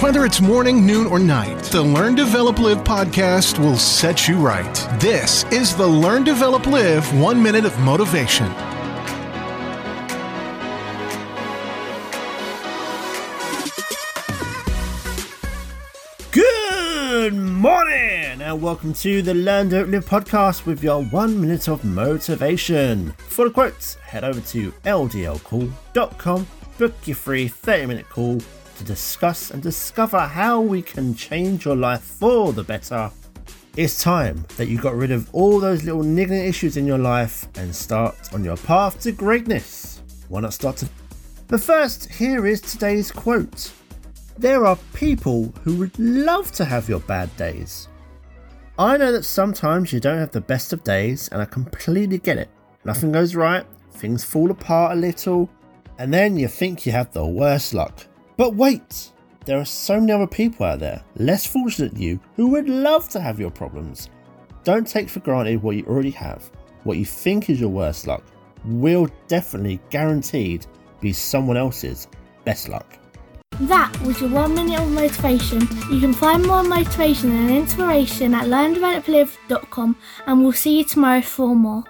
Whether it's morning, noon, or night, the Learn, Develop, Live podcast will set you right. This is the Learn, Develop, Live One Minute of Motivation. Good morning and welcome to the Learn Develop Live podcast with your one minute of motivation. For the quotes, head over to ldlcall.com, book your free 30 minute call to discuss and discover how we can change your life for the better. It's time that you got rid of all those little niggling issues in your life and start on your path to greatness. Why not start to? But first, here is today's quote. There are people who would love to have your bad days. I know that sometimes you don't have the best of days, and I completely get it. Nothing goes right, things fall apart a little, and then you think you have the worst luck. But wait! There are so many other people out there, less fortunate than you, who would love to have your problems. Don't take for granted what you already have. What you think is your worst luck will definitely guaranteed be someone else's best luck. That was your one minute of motivation. You can find more motivation and inspiration at learndeveloplive.com and we'll see you tomorrow for more.